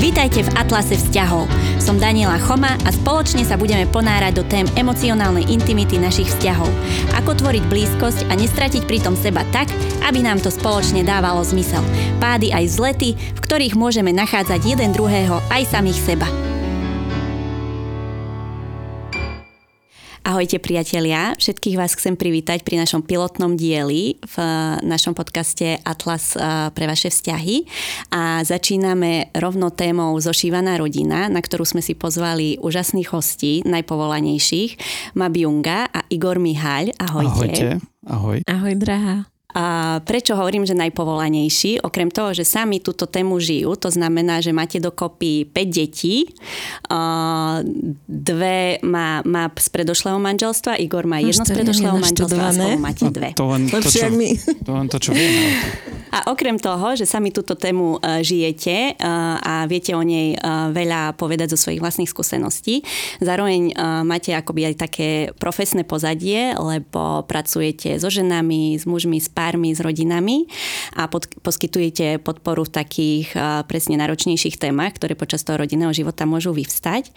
Vítajte v Atlase vzťahov. Som Daniela Choma a spoločne sa budeme ponárať do tém emocionálnej intimity našich vzťahov. Ako tvoriť blízkosť a nestratiť pritom seba tak, aby nám to spoločne dávalo zmysel. Pády aj vzlety, v ktorých môžeme nachádzať jeden druhého aj samých seba. Ahojte priatelia, všetkých vás chcem privítať pri našom pilotnom dieli v našom podcaste Atlas eh, pre vaše vzťahy a začíname rovno témou Zošívaná rodina, na ktorú sme si pozvali úžasných hostí, najpovolanejších, Mabiunga a Igor Mihaľ. Ahojte. Ahojte. Ahoj. Ahoj, drahá. A prečo hovorím, že najpovolanejší? Okrem toho, že sami túto tému žijú, to znamená, že máte dokopy 5 detí, dve má, má z predošlého manželstva, Igor má jedno z predošlého manželstva a spolu máte no, dve. To len to, čo, to, len to, čo vieme. A okrem toho, že sami túto tému e, žijete e, a viete o nej e, veľa povedať zo svojich vlastných skúseností, zároveň máte akoby aj také profesné pozadie, lebo pracujete so ženami, s mužmi, s pármi, s rodinami a pod, poskytujete podporu v takých presne náročnejších témach, ktoré počas toho rodinného života môžu vyvstať.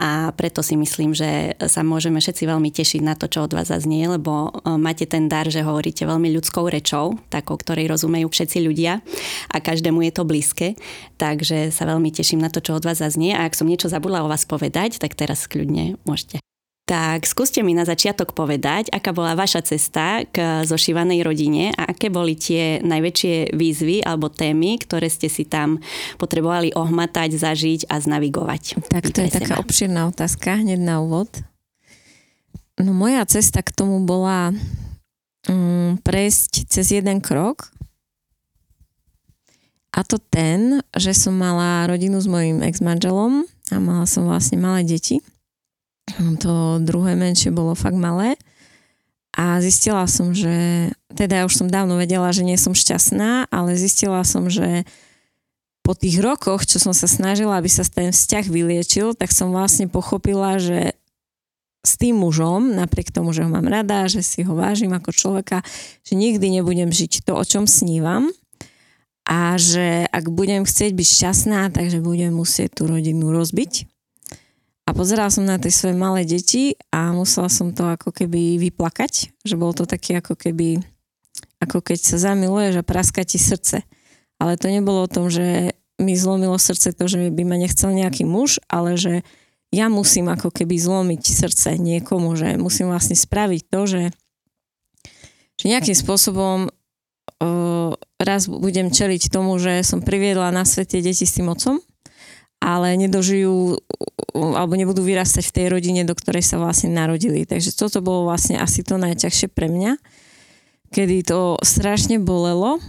A preto si myslím, že sa môžeme všetci veľmi tešiť na to, čo od vás zaznie, lebo máte ten dar, že hovoríte veľmi ľudskou rečou, takou, ktorej rozumejú všetci ľudia a každému je to blízke. Takže sa veľmi teším na to, čo od vás zaznie a ak som niečo zabudla o vás povedať, tak teraz kľudne môžete. Tak skúste mi na začiatok povedať, aká bola vaša cesta k zošívanej rodine a aké boli tie najväčšie výzvy alebo témy, ktoré ste si tam potrebovali ohmatať, zažiť a znavigovať. Tak to je taká obširná otázka hneď na úvod. No moja cesta k tomu bola um, prejsť cez jeden krok. A to ten, že som mala rodinu s mojim ex-manželom a mala som vlastne malé deti to druhé menšie bolo fakt malé. A zistila som, že teda ja už som dávno vedela, že nie som šťastná, ale zistila som, že po tých rokoch, čo som sa snažila, aby sa ten vzťah vyliečil, tak som vlastne pochopila, že s tým mužom, napriek tomu, že ho mám rada, že si ho vážim ako človeka, že nikdy nebudem žiť to, o čom snívam a že ak budem chcieť byť šťastná, takže budem musieť tú rodinu rozbiť a pozerala som na tie svoje malé deti a musela som to ako keby vyplakať, že bolo to také ako keby, ako keď sa zamiluješ a praska ti srdce. Ale to nebolo o tom, že mi zlomilo srdce to, že by ma nechcel nejaký muž, ale že ja musím ako keby zlomiť srdce niekomu, že musím vlastne spraviť to, že, že nejakým spôsobom uh, raz budem čeliť tomu, že som priviedla na svete deti s tým otcom ale nedožijú alebo nebudú vyrastať v tej rodine, do ktorej sa vlastne narodili. Takže toto bolo vlastne asi to najťažšie pre mňa, kedy to strašne bolelo,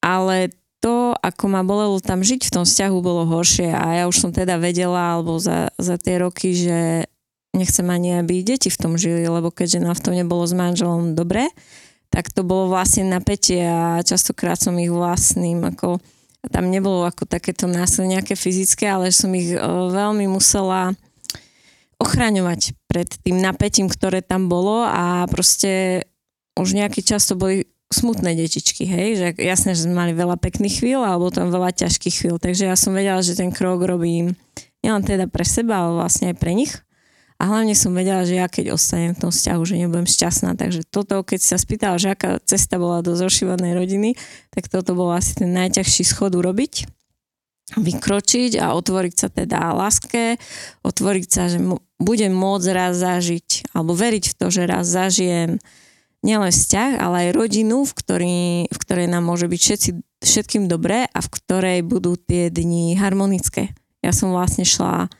ale to, ako ma bolelo tam žiť v tom vzťahu, bolo horšie a ja už som teda vedela, alebo za, za tie roky, že nechcem ani, aby deti v tom žili, lebo keďže nám v tom nebolo s manželom dobre, tak to bolo vlastne napätie a častokrát som ich vlastným ako tam nebolo ako takéto násilie nejaké fyzické, ale som ich e, veľmi musela ochraňovať pred tým napätím, ktoré tam bolo a proste už nejaký čas to boli smutné detičky, hej, že jasné, že sme mali veľa pekných chvíľ, alebo tam veľa ťažkých chvíľ, takže ja som vedela, že ten krok robím nielen teda pre seba, ale vlastne aj pre nich. A hlavne som vedela, že ja keď ostanem v tom vzťahu, že nebudem šťastná. Takže toto, keď sa spýtala, že aká cesta bola do zošívanej rodiny, tak toto bol asi ten najťažší schod urobiť vykročiť a otvoriť sa teda láske, otvoriť sa, že budem môcť raz zažiť, alebo veriť v to, že raz zažijem nielen vzťah, ale aj rodinu, v, ktorý, v ktorej nám môže byť všetci, všetkým dobré a v ktorej budú tie dni harmonické. Ja som vlastne šla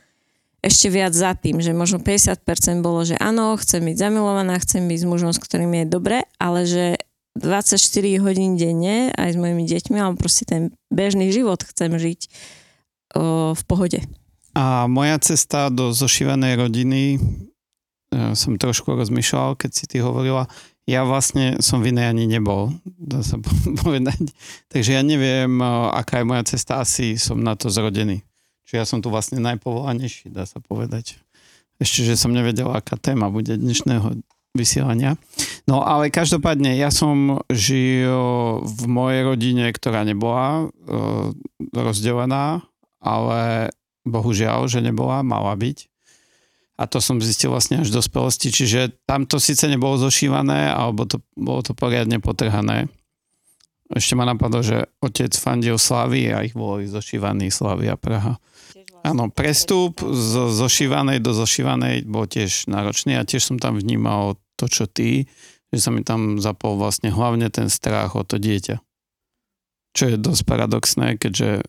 ešte viac za tým, že možno 50% bolo, že áno, chcem byť zamilovaná, chcem byť s mužom, s ktorým je dobre, ale že 24 hodín denne aj s mojimi deťmi, alebo proste ten bežný život chcem žiť o, v pohode. A moja cesta do zošívanej rodiny, ja e, som trošku rozmýšľal, keď si ty hovorila, ja vlastne som v inej ani nebol, dá sa povedať. Takže ja neviem, aká je moja cesta, asi som na to zrodený. Čiže ja som tu vlastne najpovolanejší, dá sa povedať. Ešte, že som nevedel, aká téma bude dnešného vysielania. No ale každopádne, ja som žil v mojej rodine, ktorá nebola uh, rozdelená ale bohužiaľ, že nebola, mala byť. A to som zistil vlastne až do dospelosti, čiže tam to síce nebolo zošívané, alebo to, bolo to poriadne potrhané. Ešte ma napadlo, že otec fandil Slavy a ich boli zošívaní Slavy a Praha. Áno, prestup z zošívanej do zošívanej bol tiež náročný a tiež som tam vnímal to, čo ty, že sa mi tam zapol vlastne hlavne ten strach o to dieťa. Čo je dosť paradoxné, keďže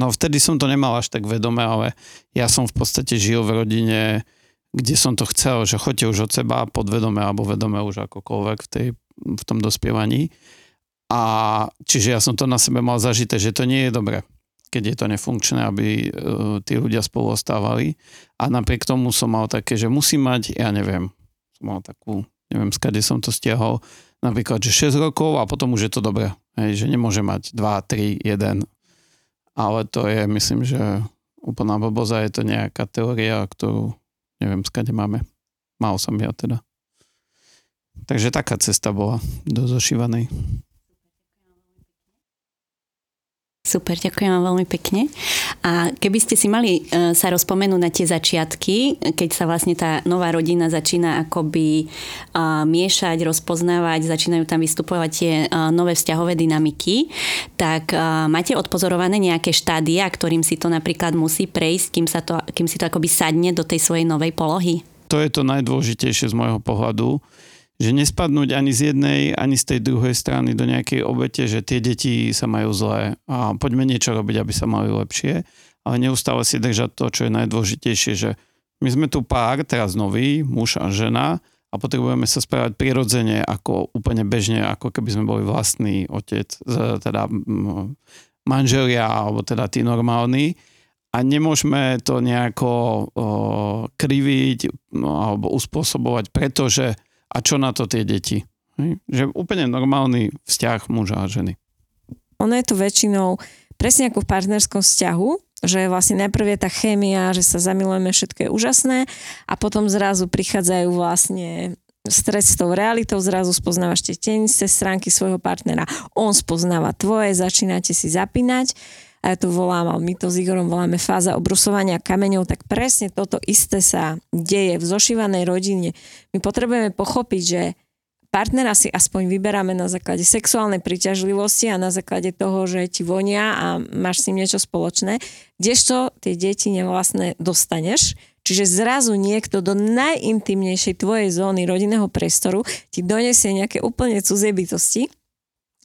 no vtedy som to nemal až tak vedome, ale ja som v podstate žil v rodine, kde som to chcel, že choďte už od seba podvedome alebo vedome už akokoľvek v, tej, v tom dospievaní. A čiže ja som to na sebe mal zažité, že to nie je dobré keď je to nefunkčné, aby uh, tí ľudia spolu ostávali. A napriek tomu som mal také, že musím mať, ja neviem, som mal takú, neviem, skade som to stiahol, napríklad, že 6 rokov a potom už je to dobré. Hej, že nemôže mať 2, 3, 1. Ale to je, myslím, že úplná blboza, je to nejaká teória, ktorú neviem, skade máme. Mal som ja teda. Takže taká cesta bola do zošívanej. Super, ďakujem vám veľmi pekne. A keby ste si mali uh, sa rozpomenúť na tie začiatky, keď sa vlastne tá nová rodina začína akoby uh, miešať, rozpoznávať, začínajú tam vystupovať tie uh, nové vzťahové dynamiky, tak máte odpozorované nejaké štádia, ktorým si to napríklad musí prejsť, kým, sa to, kým si to akoby sadne do tej svojej novej polohy? To je to najdôležitejšie z môjho pohľadu že nespadnúť ani z jednej, ani z tej druhej strany do nejakej obete, že tie deti sa majú zlé. A poďme niečo robiť, aby sa mali lepšie, ale neustále si držať to, čo je najdôležitejšie, že my sme tu pár, teraz nový, muž a žena a potrebujeme sa správať prirodzene, ako úplne bežne, ako keby sme boli vlastný otec, teda manželia, alebo teda tí normálni. A nemôžeme to nejako o, kriviť no, alebo uspôsobovať, pretože a čo na to tie deti? Že úplne normálny vzťah muža a ženy. Ono je to väčšinou presne ako v partnerskom vzťahu, že vlastne najprv je tá chémia, že sa zamilujeme, všetko je úžasné a potom zrazu prichádzajú vlastne stred s tou realitou, zrazu spoznávaš tie tenisté stránky svojho partnera, on spoznáva tvoje, začínate si zapínať a ja to volám, ale my to s Igorom voláme fáza obrusovania kameňov, tak presne toto isté sa deje v zošívanej rodine. My potrebujeme pochopiť, že partnera si aspoň vyberáme na základe sexuálnej príťažlivosti a na základe toho, že ti vonia a máš s ním niečo spoločné, kdežto tie deti nevlastné dostaneš, Čiže zrazu niekto do najintimnejšej tvojej zóny rodinného priestoru ti donesie nejaké úplne cudzie bytosti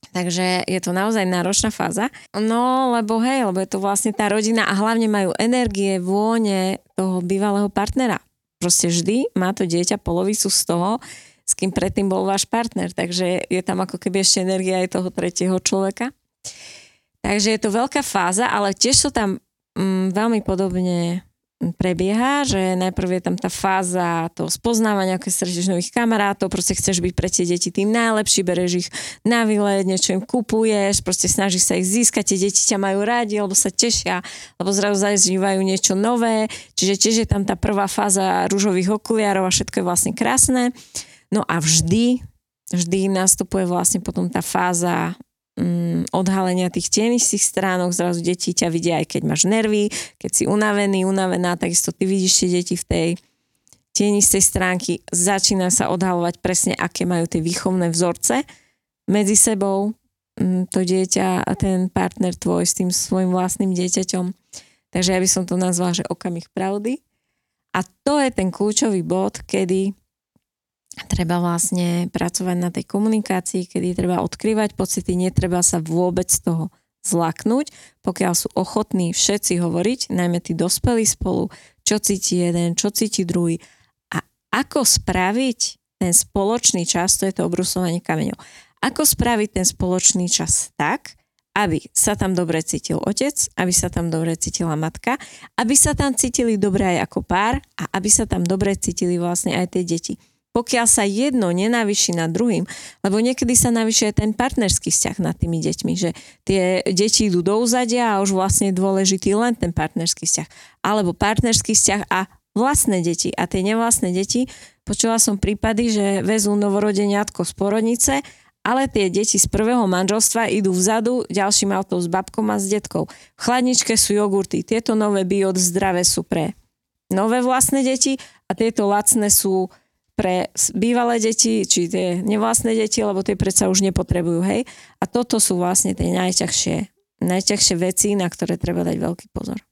Takže je to naozaj náročná fáza. No, lebo hej, lebo je to vlastne tá rodina a hlavne majú energie, vône toho bývalého partnera. Proste vždy má to dieťa polovicu z toho, s kým predtým bol váš partner. Takže je tam ako keby ešte energia aj toho tretieho človeka. Takže je to veľká fáza, ale tiež sú tam mm, veľmi podobne prebieha, že najprv je tam tá fáza to spoznávania, ako stretneš nových kamarátov, proste chceš byť pre tie deti tým najlepší, bereš ich na výlet, niečo im kupuješ, proste snažíš sa ich získať, tie deti ťa majú rádi, lebo sa tešia, lebo zrazu zažívajú niečo nové, čiže tiež je tam tá prvá fáza rúžových okuliarov a všetko je vlastne krásne. No a vždy, vždy nastupuje vlastne potom tá fáza mm, odhalenia tých tienistých stránok, zrazu deti ťa vidia aj keď máš nervy, keď si unavený, unavená, takisto ty vidíš tie deti v tej tienistej stránky, začína sa odhalovať presne, aké majú tie výchovné vzorce medzi sebou, mm, to dieťa a ten partner tvoj s tým svojim vlastným dieťaťom. Takže ja by som to nazvala, že okamih pravdy. A to je ten kľúčový bod, kedy treba vlastne pracovať na tej komunikácii, kedy treba odkrývať pocity, netreba sa vôbec toho zlaknúť, pokiaľ sú ochotní všetci hovoriť, najmä tí dospelí spolu, čo cíti jeden, čo cíti druhý. A ako spraviť ten spoločný čas, to je to obrusovanie kameňov, ako spraviť ten spoločný čas tak, aby sa tam dobre cítil otec, aby sa tam dobre cítila matka, aby sa tam cítili dobre aj ako pár a aby sa tam dobre cítili vlastne aj tie deti pokiaľ sa jedno nenávyší nad druhým, lebo niekedy sa navyšuje ten partnerský vzťah nad tými deťmi, že tie deti idú do úzadia a už vlastne je dôležitý len ten partnerský vzťah. Alebo partnerský vzťah a vlastné deti. A tie nevlastné deti, počula som prípady, že vezú novorodeniatko z porodnice ale tie deti z prvého manželstva idú vzadu ďalším autom s babkou a s detkou. V chladničke sú jogurty, tieto nové biod zdravé sú pre nové vlastné deti a tieto lacné sú pre bývalé deti, či tie nevlastné deti, lebo tie predsa už nepotrebujú, hej. A toto sú vlastne tie najťažšie, najťažšie veci, na ktoré treba dať veľký pozor.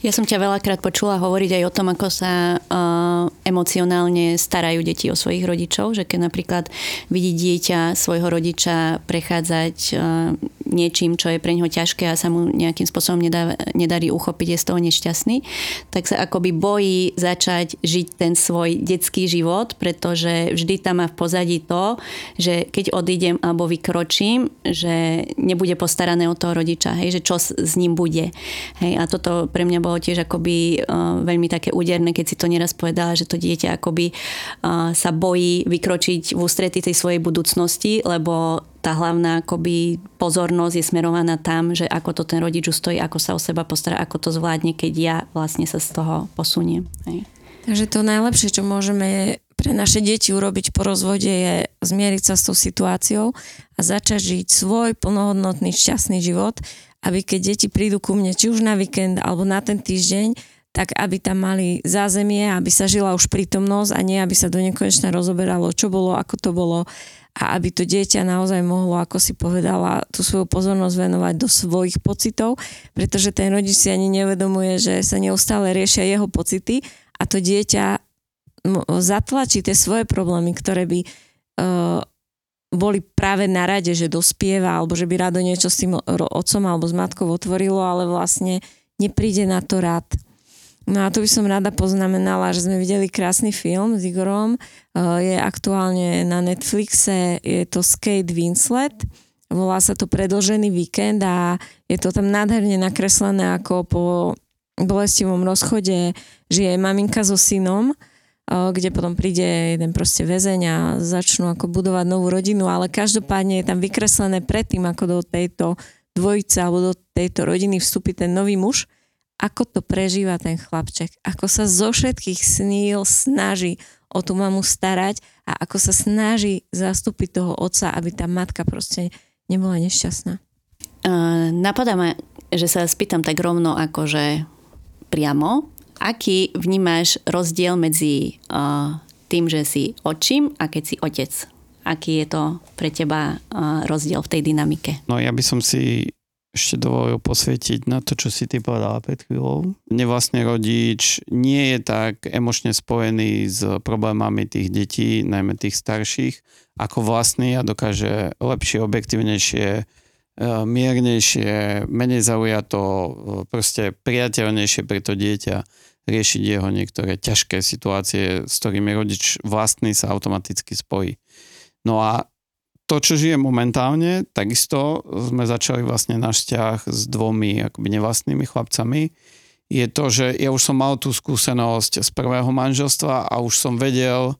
Ja som ťa veľakrát počula hovoriť aj o tom, ako sa uh, emocionálne starajú deti o svojich rodičov, že keď napríklad vidí dieťa svojho rodiča prechádzať uh, niečím, čo je pre neho ťažké a sa mu nejakým spôsobom nedá, nedarí uchopiť, je z toho nešťastný, tak sa akoby bojí začať žiť ten svoj detský život, pretože vždy tam má v pozadí to, že keď odídem alebo vykročím, že nebude postarané o toho rodiča, hej, že čo s ním bude. Hej, a toto pre mňa bolo tiež akoby uh, veľmi také úderné, keď si to neraz povedala, že to dieťa akoby uh, sa bojí vykročiť v ústrety tej svojej budúcnosti, lebo tá hlavná akoby pozornosť je smerovaná tam, že ako to ten rodič ustojí, ako sa o seba postará, ako to zvládne, keď ja vlastne sa z toho posuniem. Hej. Takže to najlepšie, čo môžeme pre naše deti urobiť po rozvode je zmieriť sa s tou situáciou a začať žiť svoj plnohodnotný, šťastný život, aby keď deti prídu ku mne, či už na víkend alebo na ten týždeň, tak aby tam mali zázemie, aby sa žila už prítomnosť a nie aby sa do nekonečna rozoberalo, čo bolo, ako to bolo. A aby to dieťa naozaj mohlo, ako si povedala, tú svoju pozornosť venovať do svojich pocitov, pretože ten rodič si ani nevedomuje, že sa neustále riešia jeho pocity a to dieťa zatlačí tie svoje problémy, ktoré by uh, boli práve na rade, že dospieva alebo že by rado niečo s tým otcom alebo s matkou otvorilo, ale vlastne nepríde na to rád. No a tu by som rada poznamenala, že sme videli krásny film s Igorom. Eh, je aktuálne na Netflixe, je to Skate Winslet. Volá sa to Predlžený víkend a je to tam nádherne nakreslené ako po bolestivom rozchode žije maminka so synom, kde potom príde jeden proste väzeň a začnú ako budovať novú rodinu, ale každopádne je tam vykreslené predtým, ako do tejto dvojice alebo do tejto rodiny vstúpi ten nový muž, ako to prežíva ten chlapček, ako sa zo všetkých sníl snaží o tú mamu starať a ako sa snaží zastúpiť toho otca, aby tá matka proste nebola nešťastná. Uh, napadá ma, že sa spýtam tak rovno akože priamo, aký vnímaš rozdiel medzi uh, tým, že si očím a keď si otec? Aký je to pre teba uh, rozdiel v tej dynamike? No ja by som si ešte dovolil posvietiť na to, čo si ty povedala pred chvíľou. Nevlastný rodič nie je tak emočne spojený s problémami tých detí, najmä tých starších, ako vlastný a dokáže lepšie, objektívnejšie, e, miernejšie, menej zaujato, proste priateľnejšie pre to dieťa riešiť jeho niektoré ťažké situácie, s ktorými rodič vlastný sa automaticky spojí. No a to, čo žije momentálne, takisto sme začali vlastne náš vzťah s dvomi akoby nevlastnými chlapcami, je to, že ja už som mal tú skúsenosť z prvého manželstva a už som vedel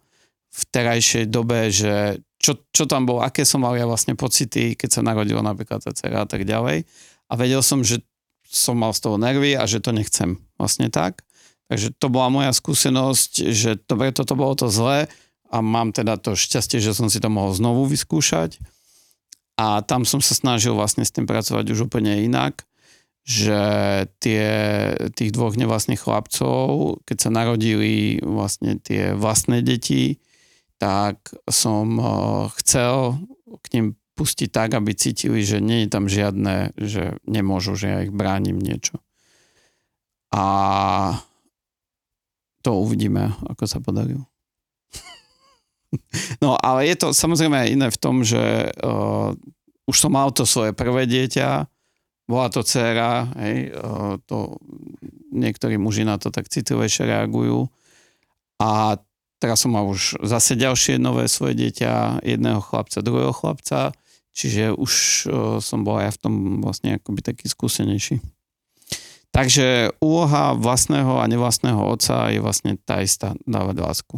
v terajšej dobe, že čo, čo tam bolo, aké som mal ja vlastne pocity, keď sa narodila napríklad tá dcera a tak ďalej. A vedel som, že som mal z toho nervy a že to nechcem vlastne tak. Takže to bola moja skúsenosť, že dobre, toto bolo to zlé, a mám teda to šťastie, že som si to mohol znovu vyskúšať a tam som sa snažil vlastne s tým pracovať už úplne inak, že tie, tých dvoch nevlastných chlapcov, keď sa narodili vlastne tie vlastné deti, tak som eh, chcel k ním pustiť tak, aby cítili, že nie je tam žiadne, že nemôžu, že ja ich bránim niečo. A to uvidíme, ako sa podarilo. No ale je to samozrejme iné v tom, že uh, už som mal to svoje prvé dieťa, bola to dcera, hej, uh, to, niektorí muži na to tak citlivejšie reagujú. A teraz som mal už zase ďalšie nové svoje dieťa, jedného chlapca, druhého chlapca, čiže už uh, som bol aj v tom vlastne akoby taký skúsenejší. Takže úloha vlastného a nevlastného otca je vlastne tá istá, dávať lásku.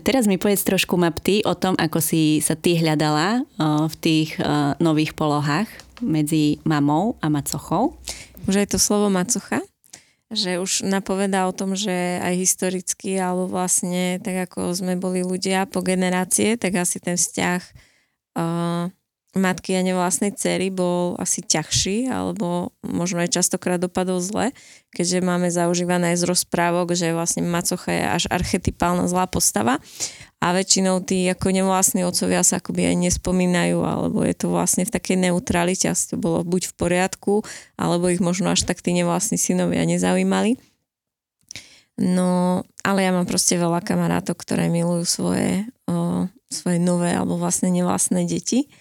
Teraz mi povedz trošku map ty o tom, ako si sa ty hľadala v tých nových polohách medzi mamou a macochou. Už aj to slovo macocha, že už napovedá o tom, že aj historicky, alebo vlastne tak ako sme boli ľudia po generácie, tak asi ten vzťah uh, matky a nevlastnej cery bol asi ťažší, alebo možno aj častokrát dopadol zle, keďže máme zaužívané aj z rozprávok, že vlastne macocha je až archetypálna zlá postava a väčšinou tí ako nevlastní otcovia sa akoby aj nespomínajú, alebo je to vlastne v takej neutralite, asi to bolo buď v poriadku, alebo ich možno až tak tí nevlastní synovia nezaujímali. No, ale ja mám proste veľa kamarátov, ktoré milujú svoje, o, svoje nové alebo vlastne nevlastné deti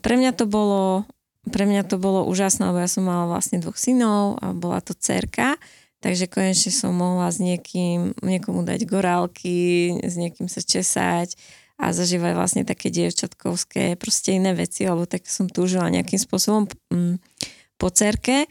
pre mňa to bolo pre mňa to bolo úžasné, lebo ja som mala vlastne dvoch synov a bola to cerka, takže konečne som mohla s niekým, niekomu dať gorálky, s niekým sa česať a zažívať vlastne také dievčatkovské, proste iné veci, lebo tak som túžila nejakým spôsobom mm, po cerke.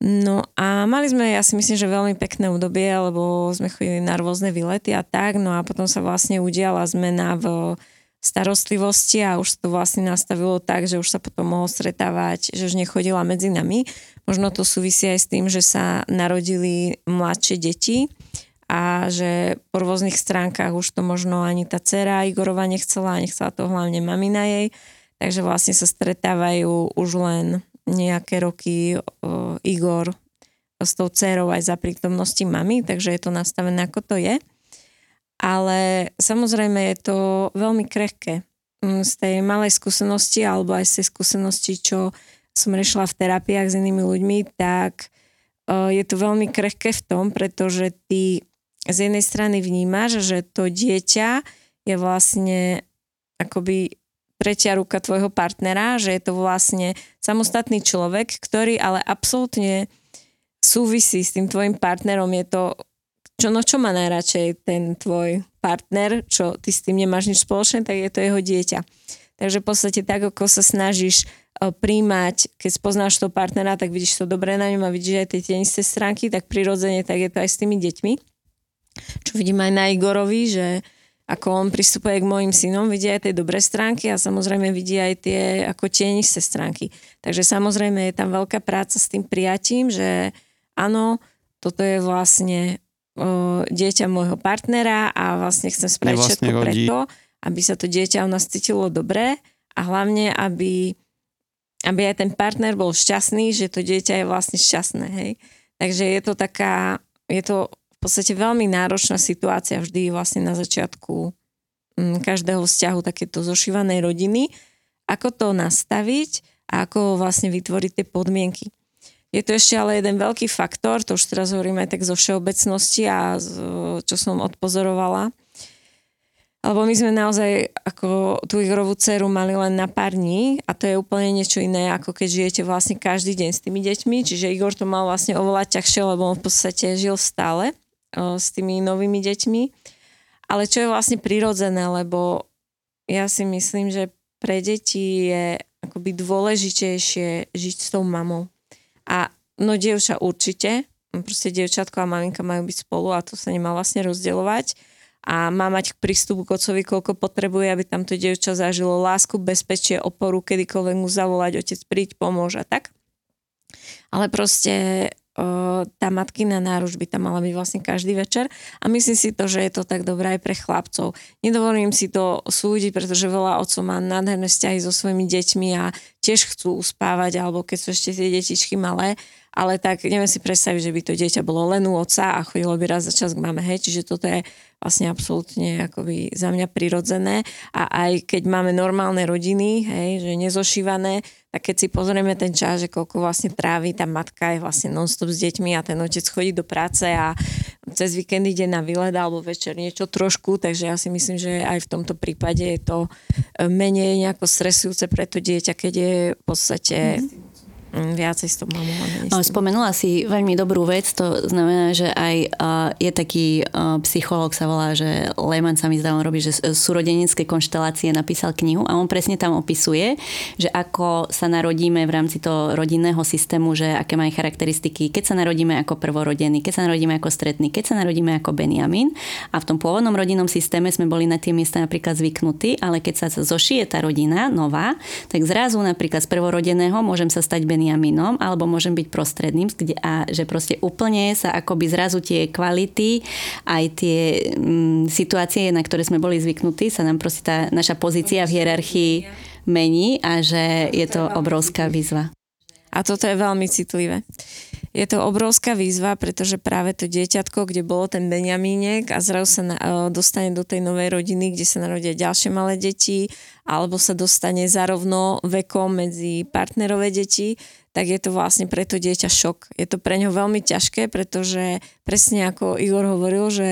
No a mali sme, ja si myslím, že veľmi pekné obdobie, lebo sme chodili na rôzne výlety a tak, no a potom sa vlastne udiala zmena v starostlivosti a už to vlastne nastavilo tak, že už sa potom mohol stretávať, že už nechodila medzi nami. Možno to súvisí aj s tým, že sa narodili mladšie deti a že po rôznych stránkach už to možno ani tá dcera Igorova nechcela, a nechcela to hlavne mamina jej, takže vlastne sa stretávajú už len nejaké roky o, Igor s tou dcerou aj za prítomnosti mamy, takže je to nastavené ako to je ale samozrejme je to veľmi krehké. Mm, z tej malej skúsenosti alebo aj z tej skúsenosti, čo som riešila v terapiách s inými ľuďmi, tak e, je to veľmi krehké v tom, pretože ty z jednej strany vnímaš, že to dieťa je vlastne akoby tretia ruka tvojho partnera, že je to vlastne samostatný človek, ktorý ale absolútne súvisí s tým tvojim partnerom. Je to čo, no čo má najradšej ten tvoj partner, čo ty s tým nemáš nič spoločné, tak je to jeho dieťa. Takže v podstate tak, ako sa snažíš e, príjmať, keď spoznáš toho partnera, tak vidíš to dobré na ňom a vidíš aj tie tenisté stránky, tak prirodzene tak je to aj s tými deťmi. Čo vidím aj na Igorovi, že ako on pristupuje k mojim synom, vidí aj tie dobré stránky a samozrejme vidí aj tie ako tienisté stránky. Takže samozrejme je tam veľká práca s tým prijatím, že áno, toto je vlastne dieťa môjho partnera a vlastne chcem spraviť vlastne všetko rodí. preto, aby sa to dieťa u nás cítilo dobre a hlavne, aby, aby aj ten partner bol šťastný, že to dieťa je vlastne šťastné, hej. Takže je to taká, je to v podstate veľmi náročná situácia vždy vlastne na začiatku mm, každého vzťahu takéto zošívanej rodiny, ako to nastaviť a ako vlastne vytvoriť tie podmienky. Je to ešte ale jeden veľký faktor, to už teraz hovorím aj tak zo všeobecnosti a čo som odpozorovala. Lebo my sme naozaj ako tú Igorovú dceru mali len na pár dní a to je úplne niečo iné, ako keď žijete vlastne každý deň s tými deťmi. Čiže Igor to mal vlastne oveľa ťažšie, lebo on v podstate žil stále o, s tými novými deťmi. Ale čo je vlastne prirodzené, lebo ja si myslím, že pre deti je akoby dôležitejšie žiť s tou mamou. A no dievča určite, proste dievčatko a maminka majú byť spolu a to sa nemá vlastne rozdielovať a má mať prístup k otcovi, koľko potrebuje, aby tamto dievča zažilo lásku, bezpečie, oporu, kedykoľvek mu zavolať, otec príď, pomôž a tak. Ale proste tá matkina náruč by tam mala byť vlastne každý večer a myslím si to, že je to tak dobré aj pre chlapcov. Nedovolím si to súdiť, pretože veľa otcov má nádherné vzťahy so svojimi deťmi a tiež chcú uspávať, alebo keď sú ešte tie detičky malé, ale tak neviem si predstaviť, že by to dieťa bolo len u otca a chodilo by raz za čas k mame, hej, čiže toto je vlastne absolútne akoby za mňa prirodzené. A aj keď máme normálne rodiny, hej, že nezošívané, tak keď si pozrieme ten čas, že koľko vlastne trávi tá matka je vlastne non-stop s deťmi a ten otec chodí do práce a cez víkend ide na výlet alebo večer niečo trošku, takže ja si myslím, že aj v tomto prípade je to menej nejako stresujúce pre to dieťa, keď je v podstate Mm, viacej s tou mamou. No, spomenula si veľmi dobrú vec, to znamená, že aj je taký psychológ sa volá, že Lehman sa mi zdá, on robí, že súrodenecké konštelácie napísal knihu a on presne tam opisuje, že ako sa narodíme v rámci toho rodinného systému, že aké majú charakteristiky, keď sa narodíme ako prvorodený, keď sa narodíme ako stretný, keď sa narodíme ako Benjamin a v tom pôvodnom rodinnom systéme sme boli na tie miesta napríklad zvyknutí, ale keď sa zošije tá rodina nová, tak zrazu napríklad z prvorodeného môžem sa stať Benjamin Benjaminom, alebo môžem byť prostredným, kde, a že proste úplne sa akoby zrazu tie kvality, aj tie mm, situácie, na ktoré sme boli zvyknutí, sa nám proste tá naša pozícia v hierarchii mení a že je to obrovská výzva. A toto je veľmi citlivé. Je to obrovská výzva, pretože práve to dieťatko, kde bolo ten Benjamínek a zrazu sa na, dostane do tej novej rodiny, kde sa narodia ďalšie malé deti, alebo sa dostane zarovno vekom medzi partnerové deti, tak je to vlastne pre to dieťa šok. Je to pre ňo veľmi ťažké, pretože presne ako Igor hovoril, že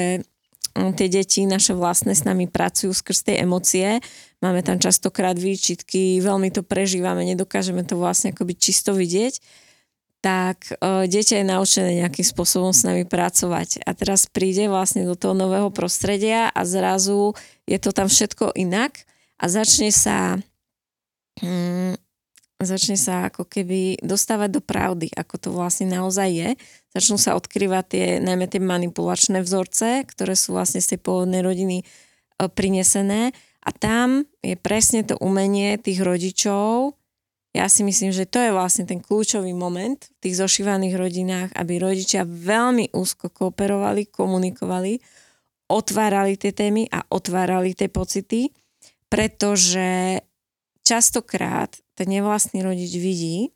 mm, tie deti naše vlastné s nami pracujú skrz tej emócie, máme tam častokrát výčitky, veľmi to prežívame, nedokážeme to vlastne akoby čisto vidieť tak uh, dieťa je naučené nejakým spôsobom s nami pracovať. A teraz príde vlastne do toho nového prostredia a zrazu je to tam všetko inak a začne sa um, začne sa ako keby dostávať do pravdy, ako to vlastne naozaj je. Začnú sa odkrývať tie, najmä tie manipulačné vzorce, ktoré sú vlastne z tej pôvodnej rodiny uh, prinesené. A tam je presne to umenie tých rodičov ja si myslím, že to je vlastne ten kľúčový moment v tých zošívaných rodinách, aby rodičia veľmi úzko kooperovali, komunikovali, otvárali tie témy a otvárali tie pocity, pretože častokrát ten nevlastný rodič vidí,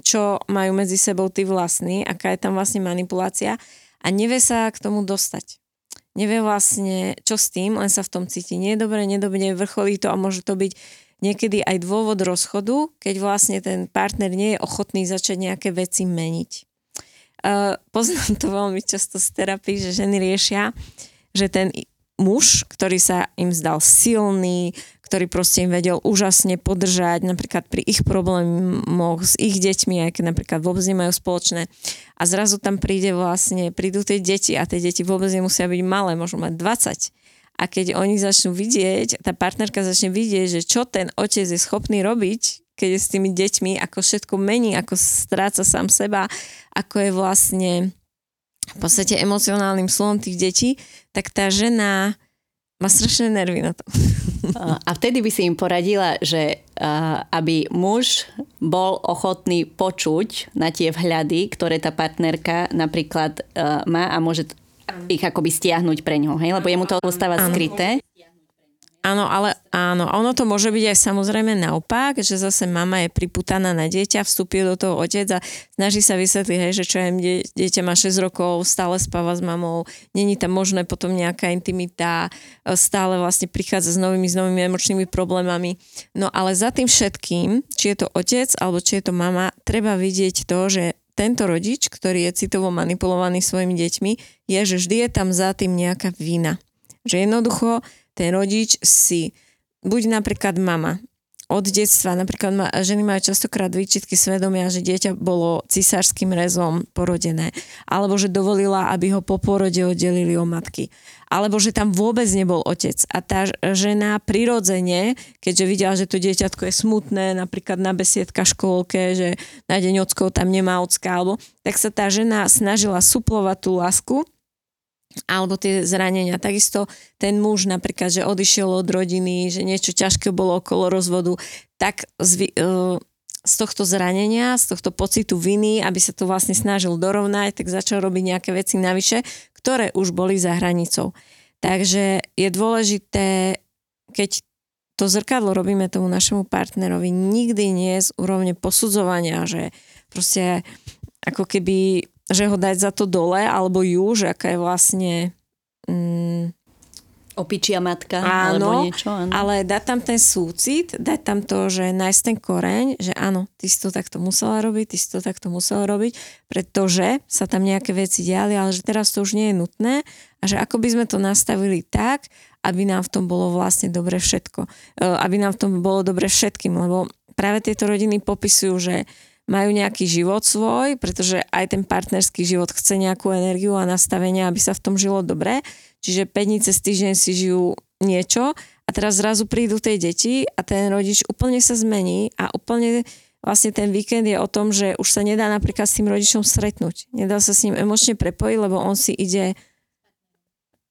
čo majú medzi sebou tí vlastní, aká je tam vlastne manipulácia a nevie sa k tomu dostať. Nevie vlastne, čo s tým, len sa v tom cíti nedobre, nedobre, vrcholí to a môže to byť niekedy aj dôvod rozchodu, keď vlastne ten partner nie je ochotný začať nejaké veci meniť. Uh, poznám to veľmi často z terapii, že ženy riešia, že ten muž, ktorý sa im zdal silný, ktorý proste im vedel úžasne podržať napríklad pri ich problémoch s ich deťmi, aj keď napríklad vôbec nemajú spoločné. A zrazu tam príde vlastne, prídu tie deti a tie deti vôbec nemusia byť malé, môžu mať 20 a keď oni začnú vidieť, tá partnerka začne vidieť, že čo ten otec je schopný robiť, keď je s tými deťmi, ako všetko mení, ako stráca sám seba, ako je vlastne v podstate emocionálnym slovom tých detí, tak tá žena má strašné nervy na to. A vtedy by si im poradila, že aby muž bol ochotný počuť na tie vhľady, ktoré tá partnerka napríklad má a môže ich akoby stiahnuť pre ňoho, hej? lebo jemu to ostáva skryté. Áno, ale áno, ono to môže byť aj samozrejme naopak, že zase mama je priputaná na dieťa, vstúpi do toho otec a snaží sa vysvetliť, hej, že čo je, dieťa má 6 rokov, stále spáva s mamou, není tam možné potom nejaká intimita, stále vlastne prichádza s novými, s novými emočnými problémami. No ale za tým všetkým, či je to otec alebo či je to mama, treba vidieť to, že tento rodič, ktorý je citovo manipulovaný svojimi deťmi, je, že vždy je tam za tým nejaká vina. Že jednoducho ten rodič si, buď napríklad mama, od detstva, napríklad ma, ženy majú častokrát výčitky svedomia, že dieťa bolo cisárským rezom porodené, alebo že dovolila, aby ho po porode oddelili o matky, alebo že tam vôbec nebol otec. A tá žena prirodzene, keďže videla, že to dieťatko je smutné, napríklad na besiedka škôlke, že na deň ockov tam nemá ocka, alebo tak sa tá žena snažila suplovať tú lásku alebo tie zranenia. Takisto ten muž napríklad, že odišiel od rodiny, že niečo ťažké bolo okolo rozvodu, tak z, e, z tohto zranenia, z tohto pocitu viny, aby sa to vlastne snažil dorovnať, tak začal robiť nejaké veci navyše, ktoré už boli za hranicou. Takže je dôležité, keď to zrkadlo robíme tomu našemu partnerovi, nikdy nie z úrovne posudzovania, že proste ako keby že ho dať za to dole, alebo ju, že aká je vlastne... Mm, Opičia matka áno, alebo niečo. Áno. ale dať tam ten súcit, dať tam to, že nájsť ten koreň, že áno, ty si to takto musela robiť, ty si to takto musela robiť, pretože sa tam nejaké veci diali, ale že teraz to už nie je nutné a že ako by sme to nastavili tak, aby nám v tom bolo vlastne dobre všetko. E, aby nám v tom bolo dobre všetkým, lebo práve tieto rodiny popisujú, že majú nejaký život svoj, pretože aj ten partnerský život chce nejakú energiu a nastavenie, aby sa v tom žilo dobre. Čiže 5 dní cez týždeň si žijú niečo a teraz zrazu prídu tej deti a ten rodič úplne sa zmení a úplne vlastne ten víkend je o tom, že už sa nedá napríklad s tým rodičom stretnúť. Nedá sa s ním emočne prepojiť, lebo on si ide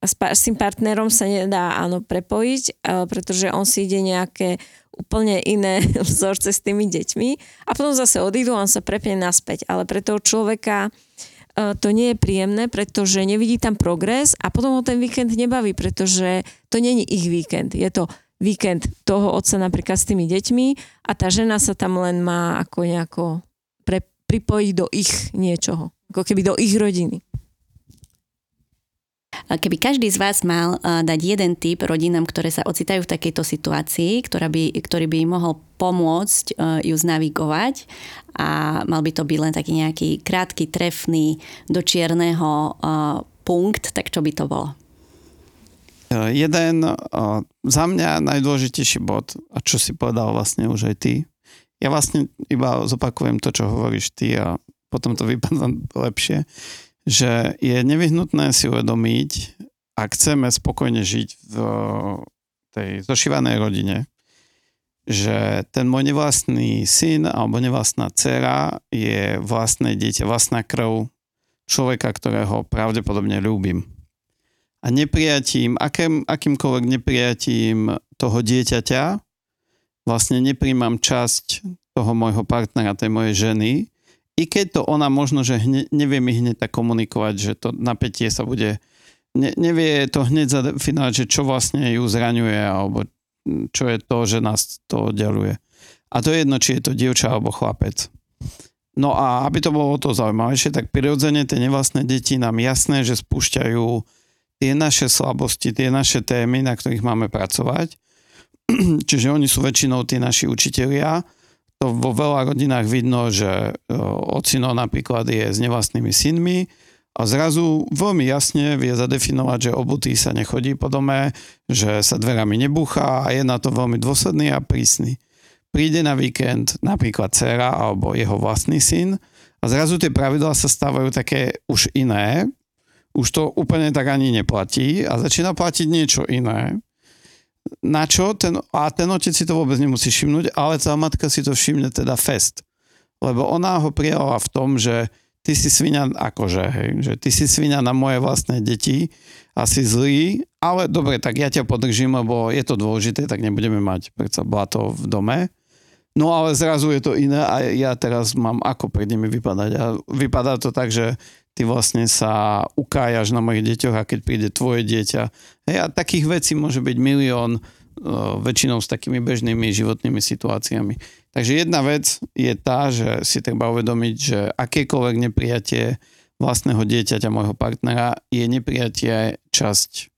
a s, tým partnerom sa nedá áno prepojiť, pretože on si ide nejaké úplne iné vzorce s tými deťmi a potom zase odídu a on sa prepne naspäť. Ale pre toho človeka e, to nie je príjemné, pretože nevidí tam progres a potom ho ten víkend nebaví, pretože to není ich víkend. Je to víkend toho otca napríklad s tými deťmi a tá žena sa tam len má ako nejako pre, pripojiť do ich niečoho, ako keby do ich rodiny. Keby každý z vás mal dať jeden tip rodinám, ktoré sa ocitajú v takejto situácii, ktorá by, ktorý by im mohol pomôcť ju znavigovať a mal by to byť len taký nejaký krátky, trefný, do čierneho punkt, tak čo by to bolo? Jeden za mňa najdôležitejší bod, a čo si povedal vlastne už aj ty, ja vlastne iba zopakujem to, čo hovoríš ty a potom to vypadá lepšie, že je nevyhnutné si uvedomiť, ak chceme spokojne žiť v tej zošívanej rodine, že ten môj nevlastný syn alebo nevlastná dcera je vlastné dieťa, vlastná krv človeka, ktorého pravdepodobne ľúbim. A neprijatím, akým, akýmkoľvek neprijatím toho dieťaťa, vlastne nepríjmam časť toho môjho partnera, tej mojej ženy, i keď to ona možno, že hne, nevie mi hneď tak komunikovať, že to napätie sa bude, ne, nevie to hneď zadefinovať, že čo vlastne ju zraňuje, alebo čo je to, že nás to oddeluje. A to je jedno, či je to dievča alebo chlapec. No a aby to bolo to zaujímavejšie, tak prirodzene tie nevlastné deti nám jasné, že spúšťajú tie naše slabosti, tie naše témy, na ktorých máme pracovať. Čiže oni sú väčšinou tí naši učitelia to vo veľa rodinách vidno, že e, ocino napríklad je s nevlastnými synmi a zrazu veľmi jasne vie zadefinovať, že obutý sa nechodí po dome, že sa dverami nebúcha a je na to veľmi dôsledný a prísny. Príde na víkend napríklad dcera alebo jeho vlastný syn a zrazu tie pravidlá sa stávajú také už iné, už to úplne tak ani neplatí a začína platiť niečo iné na čo ten, a ten otec si to vôbec nemusí všimnúť, ale tá matka si to všimne teda fest. Lebo ona ho prijala v tom, že ty si svinia akože, hej, že ty si svinia na moje vlastné deti a si zlý, ale dobre, tak ja ťa podržím, lebo je to dôležité, tak nebudeme mať predsa blato v dome. No ale zrazu je to iné a ja teraz mám ako pred nimi vypadať. A vypadá to tak, že ty vlastne sa ukájaš na mojich deťoch a keď príde tvoje dieťa. Hej, a takých vecí môže byť milión, uh, väčšinou s takými bežnými životnými situáciami. Takže jedna vec je tá, že si treba uvedomiť, že akékoľvek neprijatie vlastného dieťaťa môjho partnera je neprijatie časť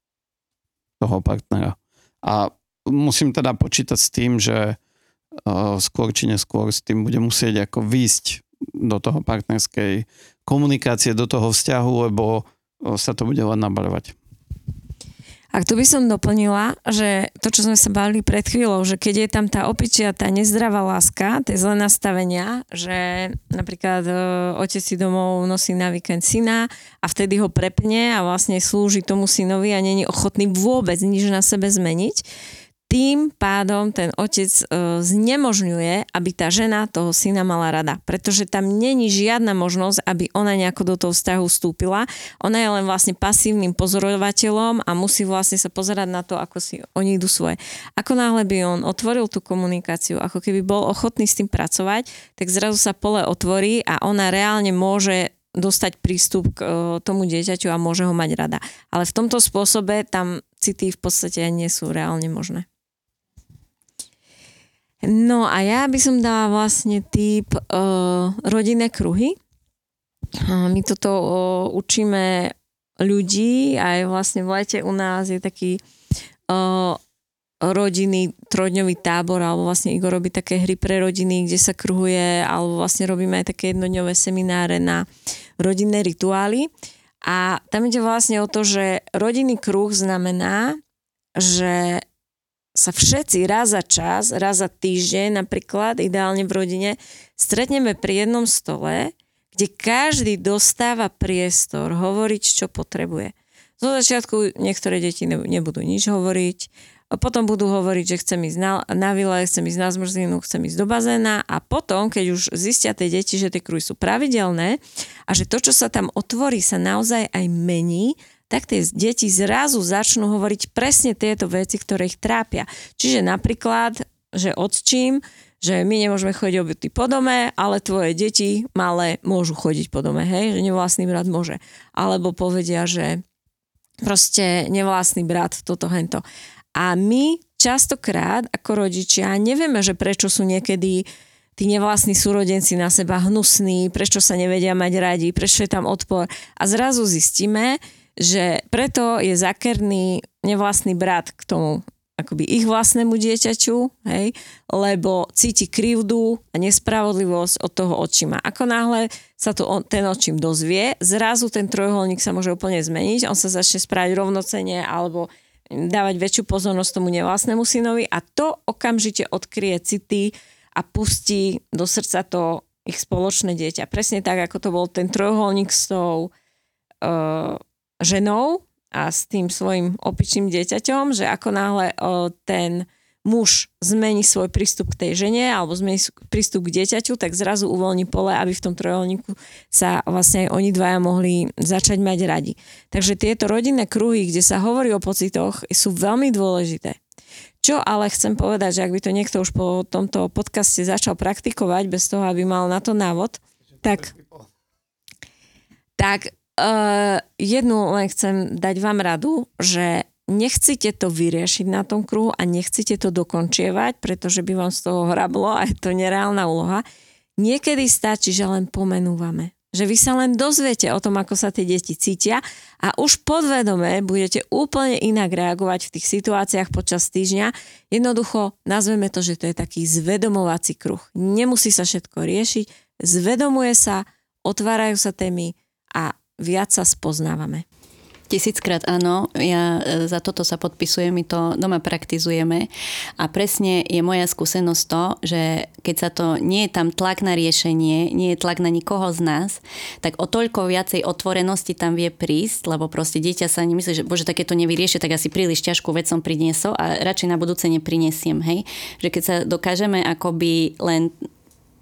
toho partnera. A musím teda počítať s tým, že uh, skôr či neskôr s tým bude musieť ako výjsť do toho partnerskej komunikácie, do toho vzťahu, lebo sa to bude len nabaľovať. A tu by som doplnila, že to, čo sme sa bavili pred chvíľou, že keď je tam tá opičia, tá nezdravá láska, tie zlé nastavenia, že napríklad e, otec si domov nosí na víkend syna a vtedy ho prepne a vlastne slúži tomu synovi a není ochotný vôbec nič na sebe zmeniť, tým pádom ten otec e, znemožňuje, aby tá žena toho syna mala rada. Pretože tam není žiadna možnosť, aby ona nejako do toho vzťahu vstúpila. Ona je len vlastne pasívnym pozorovateľom a musí vlastne sa pozerať na to, ako si oni idú svoje. Ako náhle by on otvoril tú komunikáciu, ako keby bol ochotný s tým pracovať, tak zrazu sa pole otvorí a ona reálne môže dostať prístup k e, tomu dieťaťu a môže ho mať rada. Ale v tomto spôsobe tam city v podstate nie sú reálne možné. No a ja by som dala vlastne typ uh, rodinné kruhy. Uh, my toto uh, učíme ľudí, aj vlastne v lete u nás je taký uh, rodinný trojdňový tábor, alebo vlastne Igor robí také hry pre rodiny, kde sa kruhuje, alebo vlastne robíme aj také jednodňové semináre na rodinné rituály. A tam ide vlastne o to, že rodinný kruh znamená, že sa všetci raz za čas, raz za týždeň napríklad, ideálne v rodine, stretneme pri jednom stole, kde každý dostáva priestor hovoriť, čo potrebuje. Zo začiatku niektoré deti nebudú nič hovoriť, a potom budú hovoriť, že chcem ísť na, na vile, chcem ísť na zmrzlinu, chcem ísť do bazéna a potom, keď už zistia tie deti, že tie kruhy sú pravidelné a že to, čo sa tam otvorí, sa naozaj aj mení, tak tie deti zrazu začnú hovoriť presne tieto veci, ktoré ich trápia. Čiže napríklad, že odčím, že my nemôžeme chodiť obytí po dome, ale tvoje deti malé môžu chodiť po dome, hej, že nevlastný brat môže. Alebo povedia, že proste nevlastný brat, toto, hento. A my častokrát ako rodičia nevieme, že prečo sú niekedy tí nevlastní súrodenci na seba hnusní, prečo sa nevedia mať radi, prečo je tam odpor. A zrazu zistíme, že preto je zakerný nevlastný brat k tomu akoby ich vlastnému dieťaťu, hej, lebo cíti krivdu a nespravodlivosť od toho očima. Ako náhle sa to on, ten očím dozvie, zrazu ten trojuholník sa môže úplne zmeniť, on sa začne správať rovnocene alebo dávať väčšiu pozornosť tomu nevlastnému synovi a to okamžite odkrie city a pustí do srdca to ich spoločné dieťa. Presne tak, ako to bol ten trojuholník s tou uh, ženou, a s tým svojim opičným dieťaťom, že ako náhle o, ten muž zmení svoj prístup k tej žene alebo zmení prístup k dieťaťu, tak zrazu uvoľní pole, aby v tom trojolníku sa vlastne aj oni dvaja mohli začať mať radi. Takže tieto rodinné kruhy, kde sa hovorí o pocitoch, sú veľmi dôležité. Čo ale chcem povedať, že ak by to niekto už po tomto podcaste začal praktikovať bez toho, aby mal na to návod, tak, tak Uh, jednu len chcem dať vám radu, že nechcete to vyriešiť na tom kruhu a nechcete to dokončievať, pretože by vám z toho hrablo a je to nereálna úloha. Niekedy stačí, že len pomenúvame. Že vy sa len dozviete o tom, ako sa tie deti cítia a už podvedome budete úplne inak reagovať v tých situáciách počas týždňa. Jednoducho nazveme to, že to je taký zvedomovací kruh. Nemusí sa všetko riešiť, zvedomuje sa, otvárajú sa témy a viac sa spoznávame. Tisíckrát áno, ja e, za toto sa podpisujem, my to doma praktizujeme a presne je moja skúsenosť to, že keď sa to, nie je tam tlak na riešenie, nie je tlak na nikoho z nás, tak o toľko viacej otvorenosti tam vie prísť, lebo proste dieťa sa nemyslí, že bože, také to nevyrieši, tak asi príliš ťažkú vec som priniesol a radšej na budúce neprinesiem, hej. Že keď sa dokážeme akoby len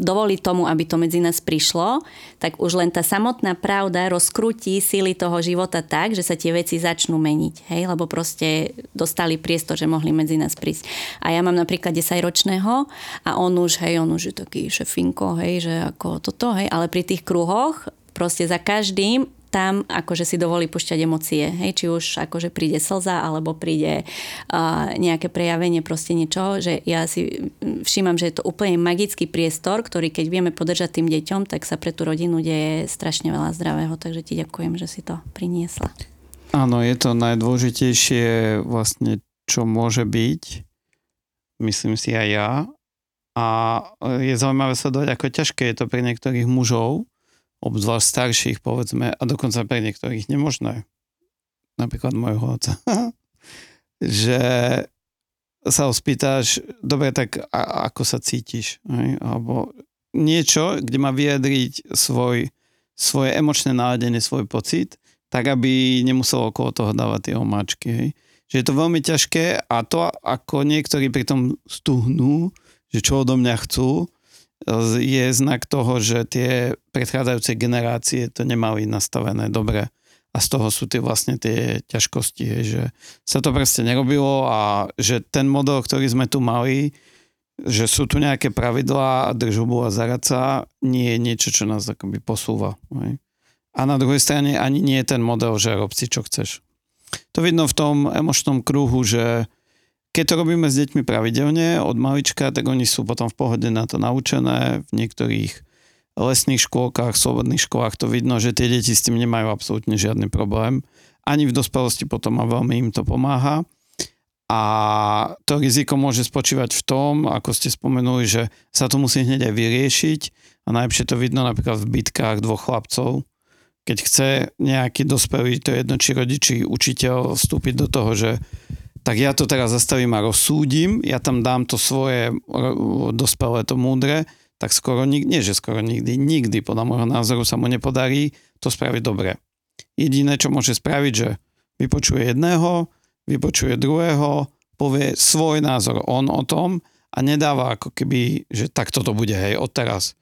dovoliť tomu, aby to medzi nás prišlo, tak už len tá samotná pravda rozkrutí síly toho života tak, že sa tie veci začnú meniť. Hej? Lebo proste dostali priestor, že mohli medzi nás prísť. A ja mám napríklad 10-ročného a on už, hej, on už je taký šefinko, hej, že ako toto, hej, ale pri tých kruhoch proste za každým tam akože si dovolí pušťať emócie. Hej, či už akože príde slza, alebo príde uh, nejaké prejavenie proste niečoho, že ja si všímam, že je to úplne magický priestor, ktorý keď vieme podržať tým deťom, tak sa pre tú rodinu deje strašne veľa zdravého, takže ti ďakujem, že si to priniesla. Áno, je to najdôležitejšie vlastne, čo môže byť, myslím si aj ja. A je zaujímavé sledovať, ako ťažké je to pre niektorých mužov, obzvlášť starších, povedzme, a dokonca pre niektorých nemožné, napríklad môjho otca, že sa ho spýtaš, dobre, tak a, ako sa cítiš? Hej? Alebo niečo, kde má vyjadriť svoj, svoje emočné náladenie, svoj pocit, tak aby nemusel okolo toho dávať tie omáčky. Hej? Že je to veľmi ťažké a to, ako niektorí pri tom stuhnú, že čo odo mňa chcú, je znak toho, že tie predchádzajúce generácie to nemali nastavené dobre a z toho sú tie vlastne tie ťažkosti, že sa to proste nerobilo a že ten model, ktorý sme tu mali, že sú tu nejaké pravidlá a držobu a zaraca, nie je niečo, čo nás akoby posúva. A na druhej strane ani nie je ten model, že rob si, čo chceš. To vidno v tom emočnom kruhu, že keď to robíme s deťmi pravidelne od malička, tak oni sú potom v pohode na to naučené. V niektorých lesných škôlkach, slobodných školách to vidno, že tie deti s tým nemajú absolútne žiadny problém. Ani v dospelosti potom a veľmi im to pomáha. A to riziko môže spočívať v tom, ako ste spomenuli, že sa to musí hneď aj vyriešiť. A najlepšie to vidno napríklad v bitkách dvoch chlapcov, keď chce nejaký dospelý, to je jedno či rodiči, učiteľ vstúpiť do toho, že tak ja to teraz zastavím a rozsúdim, ja tam dám to svoje dospelé, to múdre, tak skoro nikdy, nie že skoro nikdy, nikdy podľa môjho názoru sa mu nepodarí to spraviť dobre. Jediné, čo môže spraviť, že vypočuje jedného, vypočuje druhého, povie svoj názor on o tom a nedáva ako keby, že takto to bude, hej, odteraz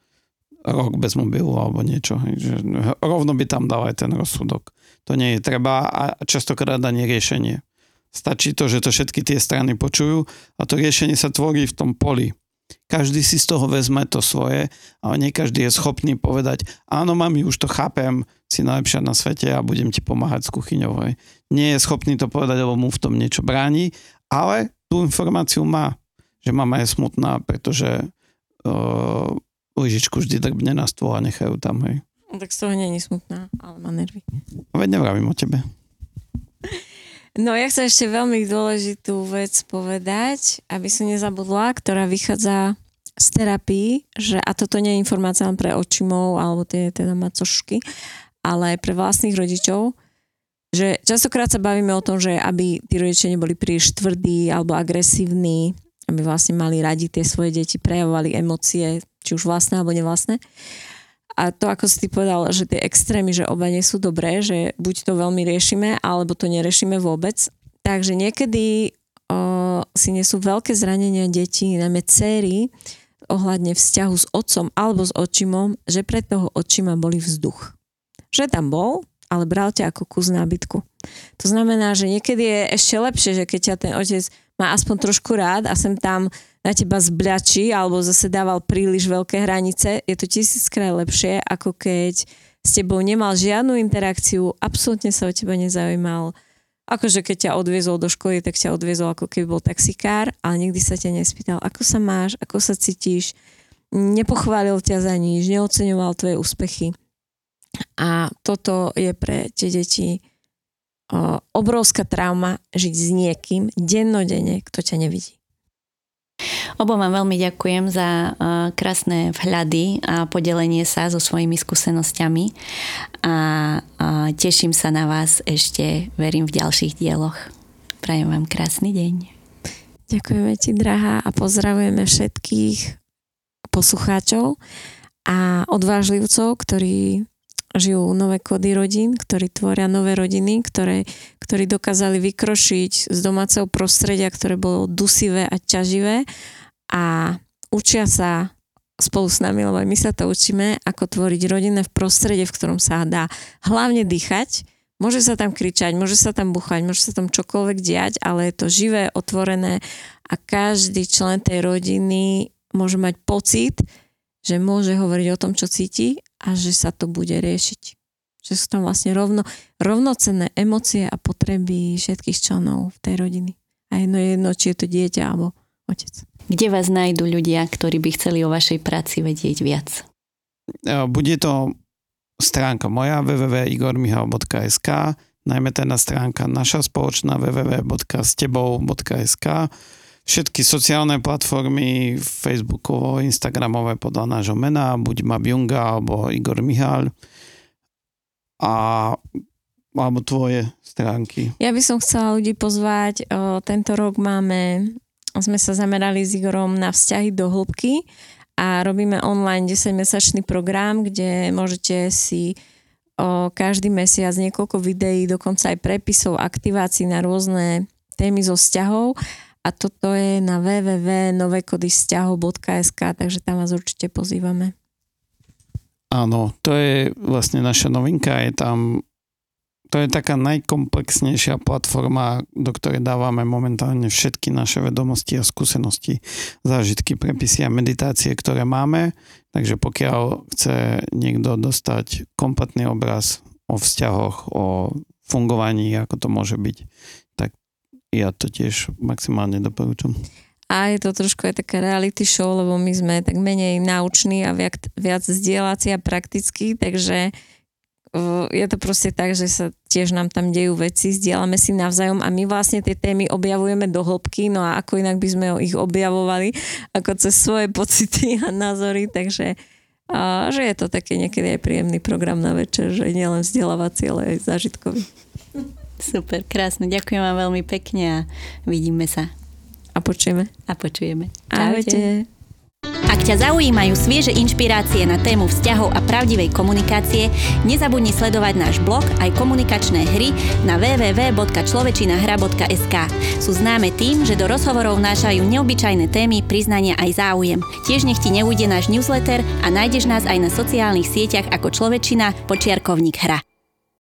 rok bez mobilu alebo niečo. Že rovno by tam dal aj ten rozsudok. To nie je treba a častokrát ani riešenie. Stačí to, že to všetky tie strany počujú a to riešenie sa tvorí v tom poli. Každý si z toho vezme to svoje, ale nie každý je schopný povedať, áno mami, už to chápem, si najlepšia na svete a budem ti pomáhať s kuchyňou. Nie je schopný to povedať, lebo mu v tom niečo bráni, ale tú informáciu má, že mama je smutná, pretože uh, lyžičku vždy drbne na stôl a nechajú tam, hej. No, tak z toho je smutná, ale má nervy. Veď nevravím o tebe. No ja chcem ešte veľmi dôležitú vec povedať, aby som nezabudla, ktorá vychádza z terapii, že a toto nie je informácia len pre očimov alebo tie teda macošky, ale aj pre vlastných rodičov, že častokrát sa bavíme o tom, že aby tí rodičia neboli príliš tvrdí alebo agresívni, aby vlastne mali radi tie svoje deti, prejavovali emócie, či už vlastné alebo nevlastné. A to, ako si ty povedal, že tie extrémy, že oba nie sú dobré, že buď to veľmi riešime, alebo to neriešime vôbec. Takže niekedy o, si nesú veľké zranenia detí, najmä céry, ohľadne vzťahu s otcom alebo s očimom, že pre toho očima boli vzduch. Že tam bol, ale bral ťa ako kus nábytku. To znamená, že niekedy je ešte lepšie, že keď ťa ten otec má aspoň trošku rád a sem tam na teba zbľačí alebo zase dával príliš veľké hranice, je to tisíckrát lepšie, ako keď s tebou nemal žiadnu interakciu, absolútne sa o teba nezaujímal. Akože keď ťa odviezol do školy, tak ťa odviezol ako keby bol taxikár, ale nikdy sa ťa nespýtal, ako sa máš, ako sa cítiš, nepochválil ťa za nič, neoceňoval tvoje úspechy. A toto je pre tie deti obrovská trauma žiť s niekým dennodenne, kto ťa nevidí. Obom vám veľmi ďakujem za uh, krásne vhľady a podelenie sa so svojimi skúsenosťami a teším sa na vás ešte, verím, v ďalších dieloch. Prajem vám krásny deň. Ďakujeme ti, drahá, a pozdravujeme všetkých poslucháčov a odvážlivcov, ktorí žijú nové kody rodín, ktorí tvoria nové rodiny, ktoré, ktorí dokázali vykrošiť z domáceho prostredia, ktoré bolo dusivé a ťaživé a učia sa spolu s nami, lebo aj my sa to učíme, ako tvoriť rodinné v prostredie, v ktorom sa dá hlavne dýchať. Môže sa tam kričať, môže sa tam buchať, môže sa tam čokoľvek diať, ale je to živé, otvorené a každý člen tej rodiny môže mať pocit, že môže hovoriť o tom, čo cíti a že sa to bude riešiť. Že sú tam vlastne rovno, rovnocenné emócie a potreby všetkých členov v tej rodiny. A jedno je jedno, či je to dieťa alebo otec. Kde vás nájdú ľudia, ktorí by chceli o vašej práci vedieť viac? E, bude to stránka moja www.igormihal.sk najmä teda stránka naša spoločná www.stebou.sk všetky sociálne platformy, Facebookovo, Instagramové podľa nášho mena, buď Mabjunga alebo Igor Mihal a alebo tvoje stránky. Ja by som chcela ľudí pozvať, o, tento rok máme, sme sa zamerali s Igorom na vzťahy do hĺbky a robíme online 10-mesačný program, kde môžete si o, každý mesiac niekoľko videí, dokonca aj prepisov, aktivácií na rôzne témy zo vzťahov a toto je na www.novekodysťahov.sk, takže tam vás určite pozývame. Áno, to je vlastne naša novinka, je tam to je taká najkomplexnejšia platforma, do ktorej dávame momentálne všetky naše vedomosti a skúsenosti, zážitky, prepisy a meditácie, ktoré máme. Takže pokiaľ chce niekto dostať kompletný obraz o vzťahoch, o fungovaní, ako to môže byť, ja to tiež maximálne doporúčam. A je to trošku aj taká reality show, lebo my sme tak menej nauční a viac, viac zdieľací a praktický, takže je to proste tak, že sa tiež nám tam dejú veci, zdieľame si navzájom a my vlastne tie témy objavujeme do hĺbky, no a ako inak by sme ich objavovali, ako cez svoje pocity a názory, takže a, že je to také niekedy aj príjemný program na večer, že nielen vzdelávací, ale aj zážitkový. Super, krásne. Ďakujem vám veľmi pekne a vidíme sa. A počujeme. A počujeme. Ahojte. Ak ťa zaujímajú svieže inšpirácie na tému vzťahov a pravdivej komunikácie, nezabudni sledovať náš blog aj komunikačné hry na www.človečinahra.sk. Sú známe tým, že do rozhovorov nášajú neobyčajné témy, priznania aj záujem. Tiež nech ti neujde náš newsletter a nájdeš nás aj na sociálnych sieťach ako Človečina počiarkovník hra.